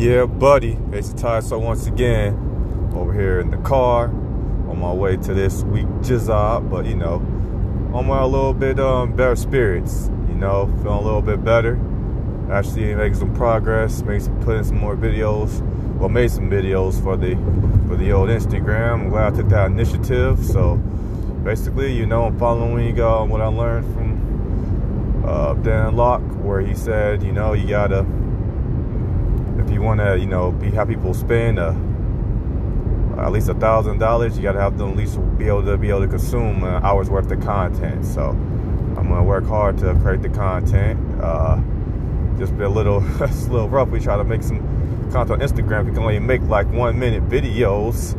Yeah, buddy. It's Ty. So once again, over here in the car, on my way to this week job, but you know, on a little bit um, better spirits. You know, feeling a little bit better. Actually, making some progress. Made some putting some more videos. Well, made some videos for the for the old Instagram. I'm glad I took that initiative. So basically, you know, I'm following uh, what I learned from uh, Dan Lok, where he said, you know, you gotta want to, you know, be have people spend uh, at least a thousand dollars, you got to have them at least be able to be able to consume an hour's worth of content. So I'm gonna work hard to create the content. Uh, just be a little, a little rough. We try to make some content on Instagram. We can only make like one minute videos,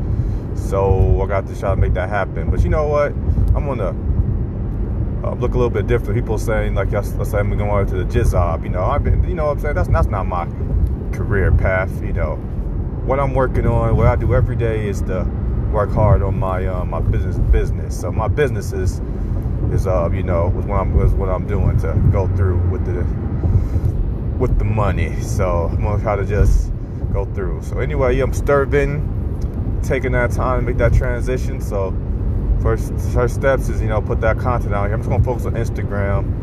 so I got to try to make that happen. But you know what? I'm gonna uh, look a little bit different. People saying like, let's, say I'm going to the jizob. You know, I've been, you know, what I'm saying that's that's not my career path. You know, what I'm working on, what I do every day is to work hard on my uh, my business business. So my business is is uh you know what I'm what I'm doing to go through with the with the money. So I'm gonna try to just go through. So anyway, I'm starving, taking that time to make that transition. So first first steps is you know put that content out here. I'm just gonna focus on Instagram.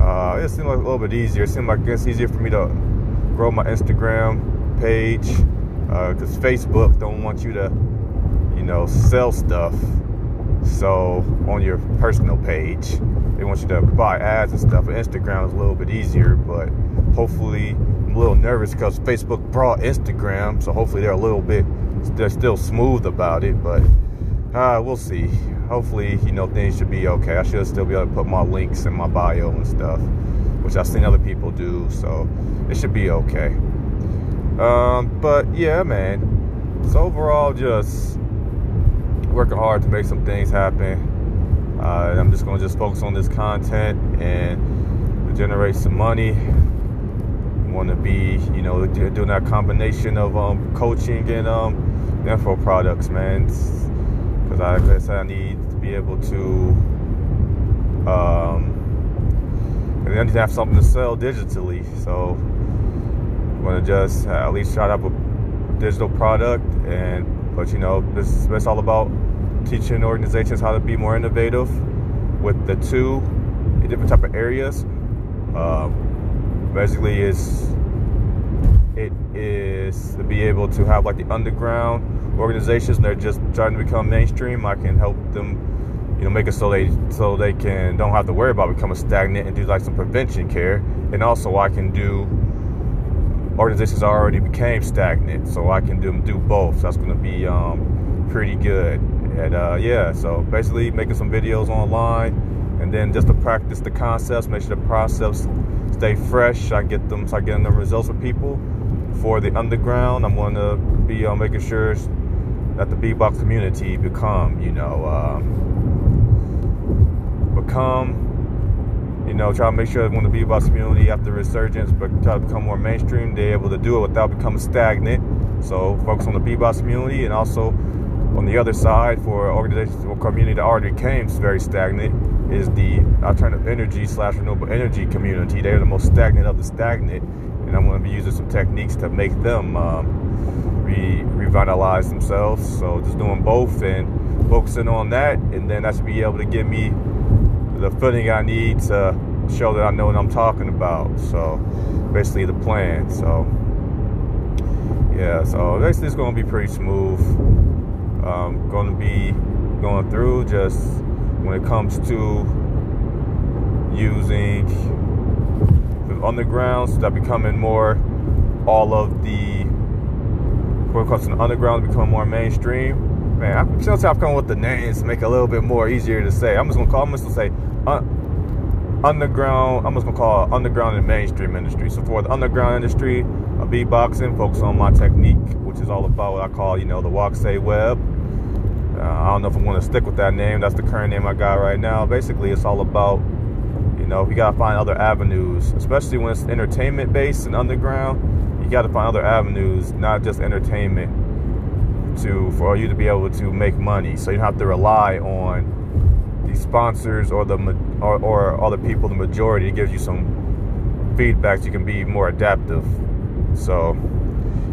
Uh, it seemed like a little bit easier. It seemed like it's easier for me to grow my Instagram page because uh, Facebook don't want you to, you know, sell stuff. So on your personal page, they want you to buy ads and stuff. Instagram is a little bit easier, but hopefully I'm a little nervous because Facebook brought Instagram, so hopefully they're a little bit they're still smooth about it, but uh, we'll see. Hopefully, you know, things should be okay. I should still be able to put my links in my bio and stuff which I've seen other people do, so it should be okay. Um, but yeah, man. So overall, just working hard to make some things happen. Uh, I'm just gonna just focus on this content and generate some money. Want to be, you know, doing that combination of um, coaching and um, info products, man. Because I, said, I need to be able to um, and then you have something to sell digitally. So I'm gonna just uh, at least to have a digital product and but you know this it's all about teaching organizations how to be more innovative with the two different type of areas. Um, basically, is it is to be able to have like the underground organizations they're just trying to become mainstream. I can help them you know, make it so they so they can don't have to worry about becoming stagnant and do like some prevention care. And also, I can do organizations already became stagnant, so I can do do both. So that's going to be um, pretty good. And uh, yeah, so basically making some videos online, and then just to practice the concepts, make sure the process stay fresh. I get them, start getting the results for people. For the underground, I'm going to be uh, making sure that the beatbox community become, you know. Um, become, you know, try to make sure when the beatbox community after resurgence, but try to become more mainstream, they're able to do it without becoming stagnant. So focus on the beatbox community and also on the other side for organizations or community that already became very stagnant is the alternative energy slash renewable energy community. They're the most stagnant of the stagnant, and I'm going to be using some techniques to make them um, re- revitalize themselves. So just doing both and focusing on that, and then that should be able to give me the footing I need to show that I know what I'm talking about. So basically the plan. So yeah, so basically it's gonna be pretty smooth. Um, gonna be going through just when it comes to using the undergrounds that becoming more all of the when it comes to the underground become more mainstream man, I'm just I've come with the names to make it a little bit more easier to say. I'm just gonna call. I'm just gonna say underground. I'm just gonna call it underground and mainstream industry. So for the underground industry, a beatboxing, focus on my technique, which is all about what I call, you know, the walk say web. Uh, I don't know if I'm gonna stick with that name. That's the current name I got right now. Basically, it's all about, you know, you gotta find other avenues, especially when it's entertainment based and underground. You gotta find other avenues, not just entertainment, to for you to be able to make money. So you don't have to rely on the sponsors or the or, or other people, the majority, it gives you some feedback. So you can be more adaptive. So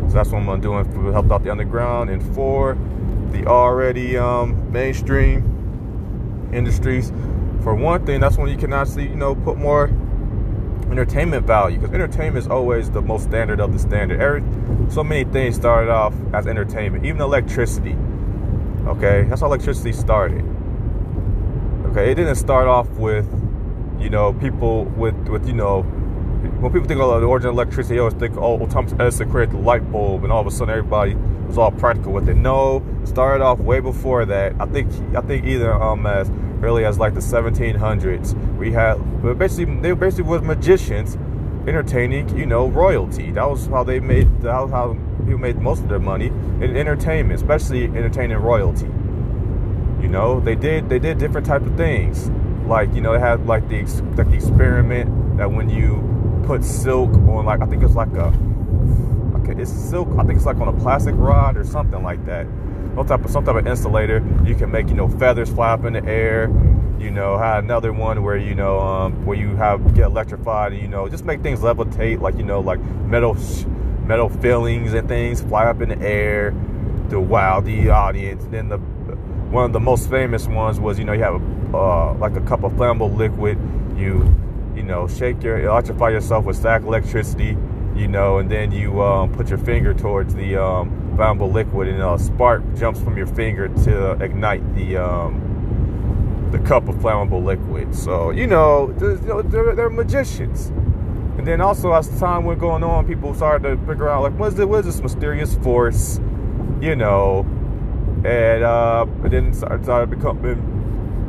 So that's what I'm doing for help out the underground and for the already um, mainstream industries. For one thing, that's when you can actually, you know, put more entertainment value because entertainment is always the most standard of the standard. Every, so many things started off as entertainment, even electricity. Okay, that's how electricity started. Okay, it didn't start off with, you know, people with with you know when people think of the origin of electricity, they always think, oh, Thomas Edison created the light bulb, and all of a sudden everybody was all practical with it. No, started off way before that. I think I think either um as early as like the 1700s, we had but basically they basically was magicians entertaining, you know, royalty. That was how they made that was how people made most of their money in entertainment, especially entertaining royalty. You know, they did they did different type of things. Like you know, they had like the like the experiment that when you put silk on like I think it's like a okay, it's silk. I think it's like on a plastic rod or something like that. Some type of some type of insulator. You can make you know feathers fly up in the air. You know, had another one where you know um, where you have get electrified and you know just make things levitate like you know like metal metal fillings and things fly up in the air to wow the audience. And then the one of the most famous ones was you know you have a, uh, like a cup of flammable liquid. You you know, shake your, electrify yourself with static electricity, you know, and then you um, put your finger towards the um, flammable liquid, and a spark jumps from your finger to ignite the um, the cup of flammable liquid. So you know, they're, they're, magicians. And then also as time went going on, people started to figure out like, what's the, what is this mysterious force, you know, and uh, but then started, started becoming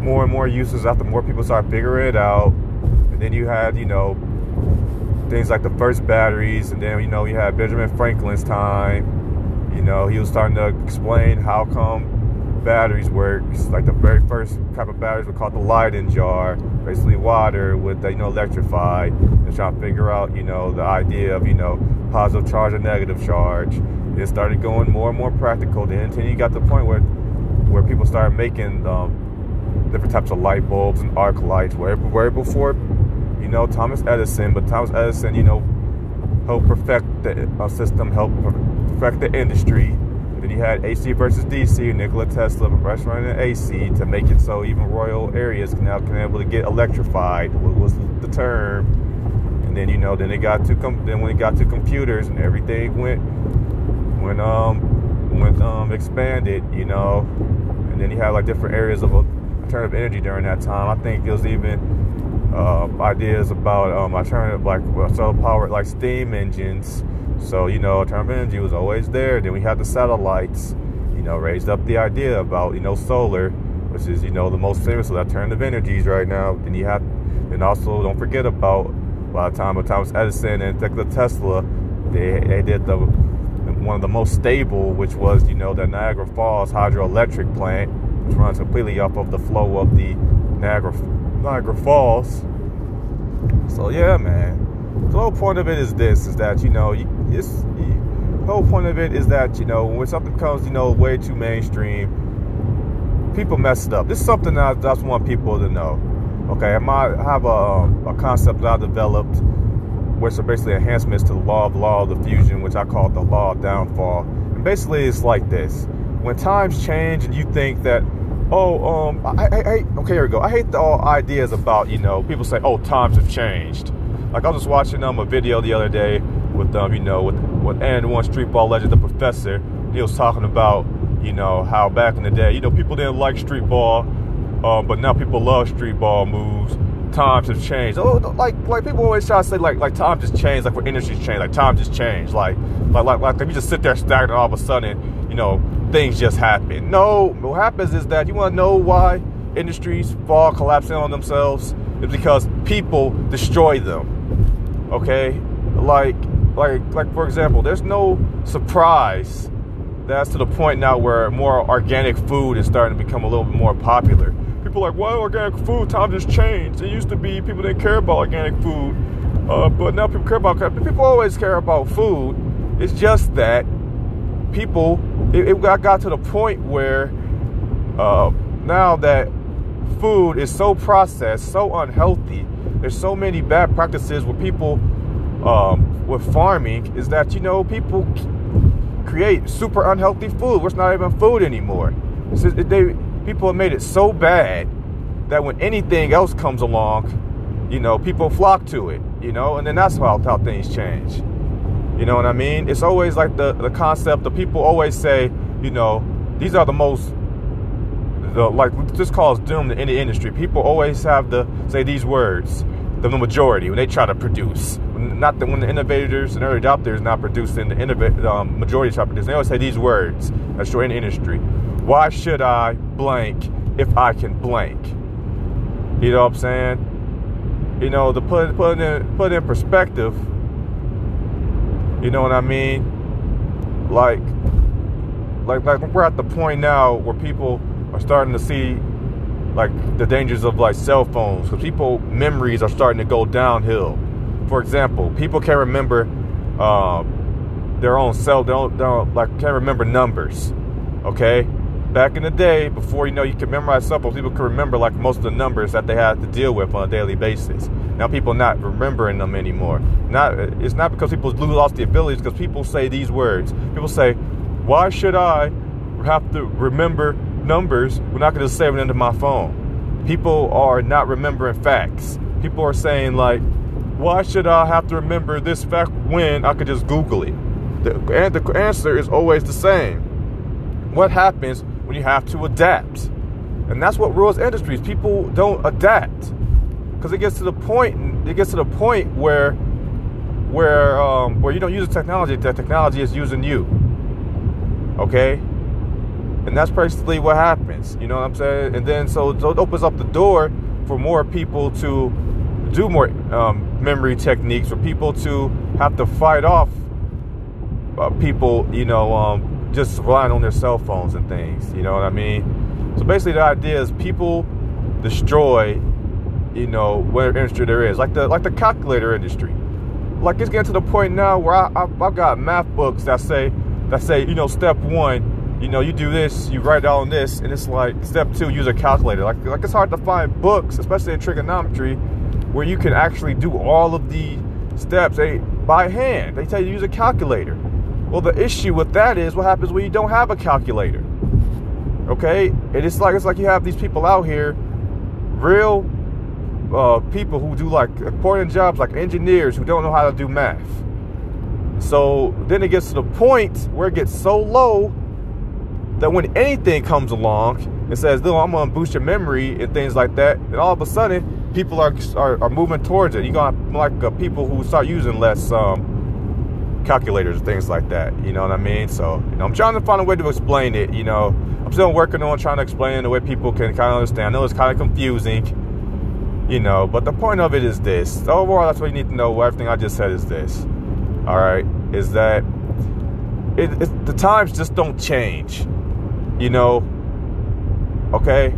more and more uses after more people started figuring it out And then you had, you know, things like the first batteries, and then you know you had Benjamin Franklin's time. You know, he was starting to explain how come batteries work. Like the very first type of batteries were called the Leyden jar, basically water with you know electrified. And trying to figure out, you know, the idea of you know positive charge and negative charge. It started going more and more practical. Then until you got to the point where where people started making um, different types of light bulbs and arc lights. Where where before you know, Thomas Edison, but Thomas Edison, you know, helped perfect the uh, system, helped perfect the industry. Then you had AC versus DC, Nikola Tesla running AC to make it so even rural areas can now can able to get electrified. What was the term? And then you know, then it got to com- then when it got to computers and everything went when um went um expanded, you know, and then you had like different areas of alternative energy during that time. I think it was even uh, ideas about um, alternative, like solar powered, like steam engines. So, you know, alternative energy was always there. Then we had the satellites, you know, raised up the idea about, you know, solar, which is, you know, the most famous of alternative energies right now. Then you have, and also don't forget about, by the time of Thomas Edison and Tesla, they, they did the one of the most stable, which was, you know, the Niagara Falls hydroelectric plant, which runs completely off of the flow of the Niagara Niagara Falls. So yeah, man. The whole point of it is this: is that you know, it's the whole point of it is that you know, when something becomes you know way too mainstream, people mess it up. This is something I just want people to know. Okay, I might have a, um, a concept that I developed, which are basically enhancements to the law of law of diffusion, which I call the law of downfall. And basically, it's like this: when times change and you think that oh, um, I, I, I, okay, here we go. I hate the all ideas about, you know, people say, oh, times have changed. Like I was just watching um a video the other day with um, you know, with with AND1 street ball legend, the professor. He was talking about, you know, how back in the day, you know, people didn't like street ball, um, but now people love street ball moves. Times have changed. Oh, like like people always try to say like like time just changed, like for industries change, like time just changed. Like like like like if you just sit there stagnant all of a sudden, you know, things just happen. No, what happens is that you want to know why industries fall collapsing on themselves is because people destroy them. Okay? Like like like for example, there's no surprise that's to the point now where more organic food is starting to become a little bit more popular. People are like, well, organic food, time just changed. It used to be people didn't care about organic food, uh, but now people care about. People always care about food. It's just that people it, it got, got to the point where uh, now that food is so processed, so unhealthy, there's so many bad practices with people um, with farming is that you know people create super unhealthy food. It's not even food anymore. Just, they people have made it so bad that when anything else comes along, you know, people flock to it. You know, and then that's how how things change. You know what I mean? It's always like the the concept of people always say, you know, these are the most the like this calls doom to any industry. People always have to say these words the majority when they try to produce. Not that when the innovators and early adopters not producing, the innovate, um, majority try to produce. They always say these words that's true in industry. Why should I blank if I can blank? You know what I'm saying? You know, to put put in put in perspective. You know what I mean? Like, like like we're at the point now where people are starting to see like the dangers of like cell phones because people memories are starting to go downhill for example people can't remember uh, their own cell don't, don't like can't remember numbers okay back in the day before you know you can memorize phones people could remember like most of the numbers that they had to deal with on a daily basis now people not remembering them anymore not it's not because people lost the abilities because people say these words people say why should i have to remember numbers, we're not going to save it into my phone. People are not remembering facts. People are saying, like, why should I have to remember this fact when I could just Google it? The, and the answer is always the same. What happens when you have to adapt? And that's what rules industries. People don't adapt because it gets to the point. It gets to the point where, where, um, where you don't use the technology. The technology is using you. Okay, and that's basically what happens. You know what I'm saying? And then so, so it opens up the door for more people to do more um, memory techniques, for people to have to fight off uh, people, you know, um, just relying on their cell phones and things. You know what I mean? So basically, the idea is people destroy, you know, whatever industry there is, like the like the calculator industry. Like it's getting to the point now where I, I, I've got math books that say that say, you know, step one you know, you do this, you write down this, and it's like step two, use a calculator. Like, like it's hard to find books, especially in trigonometry, where you can actually do all of the steps they, by hand. They tell you to use a calculator. Well, the issue with that is what happens when you don't have a calculator. Okay, and it's like it's like you have these people out here, real uh, people who do like important jobs, like engineers who don't know how to do math. So then it gets to the point where it gets so low that when anything comes along and says, "No, I'm gonna boost your memory" and things like that, and all of a sudden people are are, are moving towards it. You got like uh, people who start using less um, calculators and things like that. You know what I mean? So you know, I'm trying to find a way to explain it. You know, I'm still working on trying to explain it the way people can kind of understand. I know it's kind of confusing. You know, but the point of it is this. Overall, that's what you need to know. Everything I just said is this. All right, is that it, it, the times just don't change you know, okay?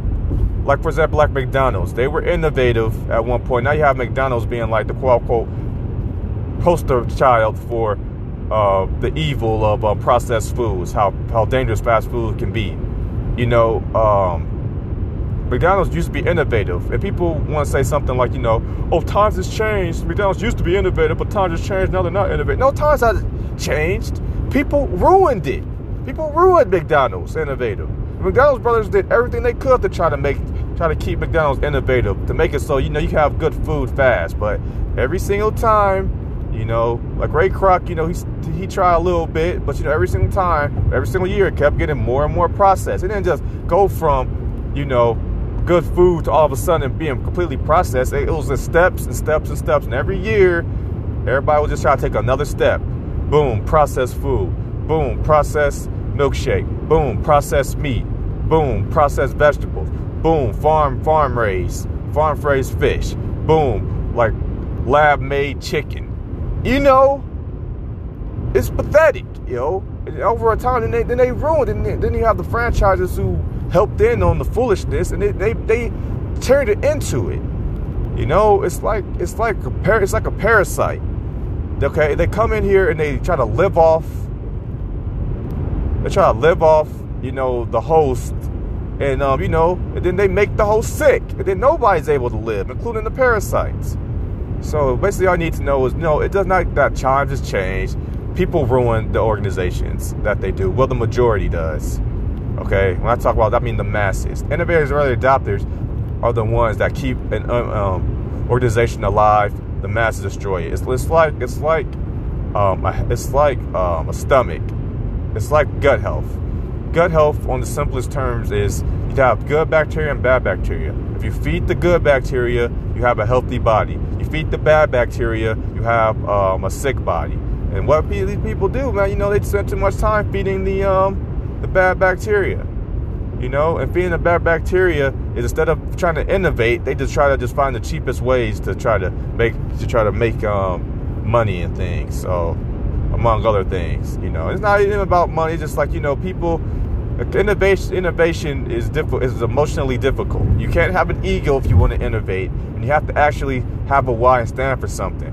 Like, for example, like McDonald's. They were innovative at one point. Now you have McDonald's being like the quote unquote poster child for uh, the evil of uh, processed foods, how, how dangerous fast food can be. You know, um, McDonald's used to be innovative, and people want to say something like, you know, oh, times has changed. McDonald's used to be innovative, but times has changed. Now they're not innovative. No, times has changed. People ruined it. People ruined McDonald's innovative. The McDonald's brothers did everything they could to try to make try to keep McDonald's innovative, to make it so you know you have good food fast. But every single time, you know, like Ray Kroc, you know, he he tried a little bit, but you know, every single time, every single year, it kept getting more and more processed. It didn't just go from, you know, good food to all of a sudden being completely processed. It was in steps and steps and steps, and every year, everybody would just try to take another step. Boom, processed food Boom, processed milkshake. Boom, processed meat. Boom, processed vegetables. Boom, farm farm raised, farm raised fish. Boom, like lab made chicken. You know, it's pathetic, you know. Over a time, then they then they ruined it. And then you have the franchises who helped in on the foolishness, and they they, they turned it into it. You know, it's like it's like a par- it's like a parasite. Okay, they come in here and they try to live off they try to live off, you know, the host, and um, you know, and then they make the host sick, and then nobody's able to live, including the parasites. So basically, all I need to know is no, it does not that times has changed. people ruin the organizations that they do. Well, the majority does. Okay, when I talk about that, I mean the masses. Innovators early adopters are the ones that keep an um, um organization alive. The masses destroy it. It's, it's like it's like um, it's like um, a stomach. It's like gut health. Gut health, on the simplest terms, is you have good bacteria and bad bacteria. If you feed the good bacteria, you have a healthy body. You feed the bad bacteria, you have um, a sick body. And what these people do, man, you know, they spend too much time feeding the um, the bad bacteria. You know, and feeding the bad bacteria is instead of trying to innovate, they just try to just find the cheapest ways to try to make to try to make um, money and things. So, among other things, you know, it's not even about money. It's just like you know, people. Innovation, innovation is difficult. Is emotionally difficult. You can't have an ego if you want to innovate, and you have to actually have a why and stand for something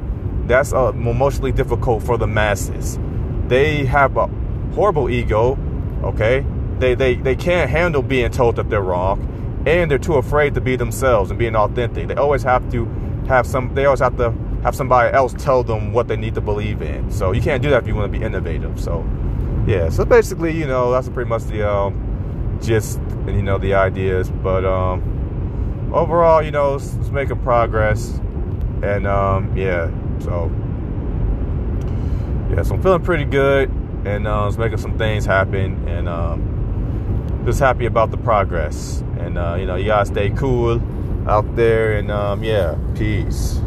that's uh, emotionally difficult for the masses. They have a horrible ego, okay? They, they, they can't handle being told that they're wrong, and they're too afraid to be themselves and being authentic. They always have to have some, they always have to have somebody else tell them what they need to believe in. So you can't do that if you want to be innovative. So, yeah, so basically, you know, that's pretty much the um, gist and, you know, the ideas. But um, overall, you know, it's, it's making progress. And um, yeah, so, yeah, so I'm feeling pretty good and uh, it's making some things happen and um, just happy about the progress. And, uh, you know, you gotta stay cool out there and, um, yeah, peace.